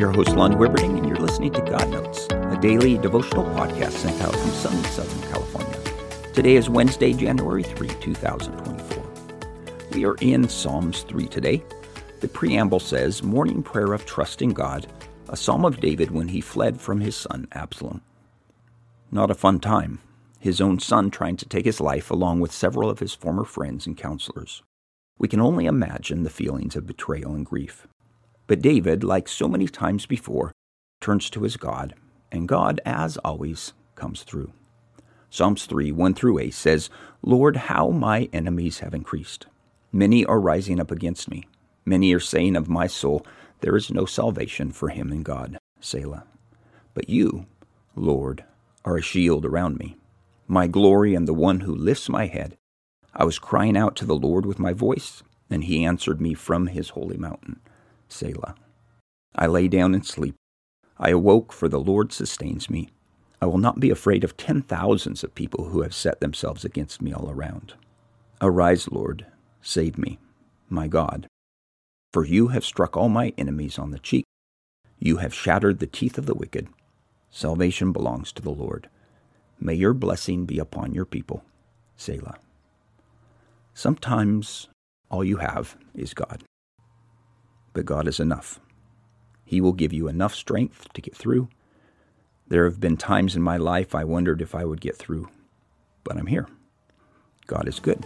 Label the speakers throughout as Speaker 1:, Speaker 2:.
Speaker 1: host, Lonnie Wibberding, and you're listening to God Notes, a daily devotional podcast sent out from sunny Southern California. Today is Wednesday, January 3, 2024. We are in Psalms 3 today. The preamble says, Morning Prayer of Trust in God, a psalm of David when he fled from his son Absalom. Not a fun time. His own son trying to take his life along with several of his former friends and counselors. We can only imagine the feelings of betrayal and grief. But David, like so many times before, turns to his God, and God, as always, comes through. Psalms 3 1 through 8 says, Lord, how my enemies have increased. Many are rising up against me. Many are saying of my soul, There is no salvation for him in God. Selah. But you, Lord, are a shield around me, my glory and the one who lifts my head. I was crying out to the Lord with my voice, and he answered me from his holy mountain. Selah. I lay down and sleep. I awoke, for the Lord sustains me. I will not be afraid of ten thousands of people who have set themselves against me all around. Arise, Lord, save me, my God. For you have struck all my enemies on the cheek. You have shattered the teeth of the wicked. Salvation belongs to the Lord. May your blessing be upon your people. Selah. Sometimes all you have is God but God is enough. He will give you enough strength to get through. There have been times in my life I wondered if I would get through, but I'm here. God is good.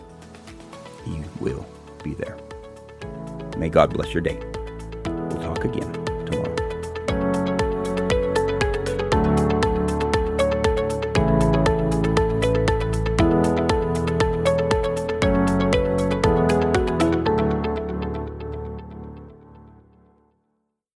Speaker 1: He will be there. May God bless your day. We'll talk again.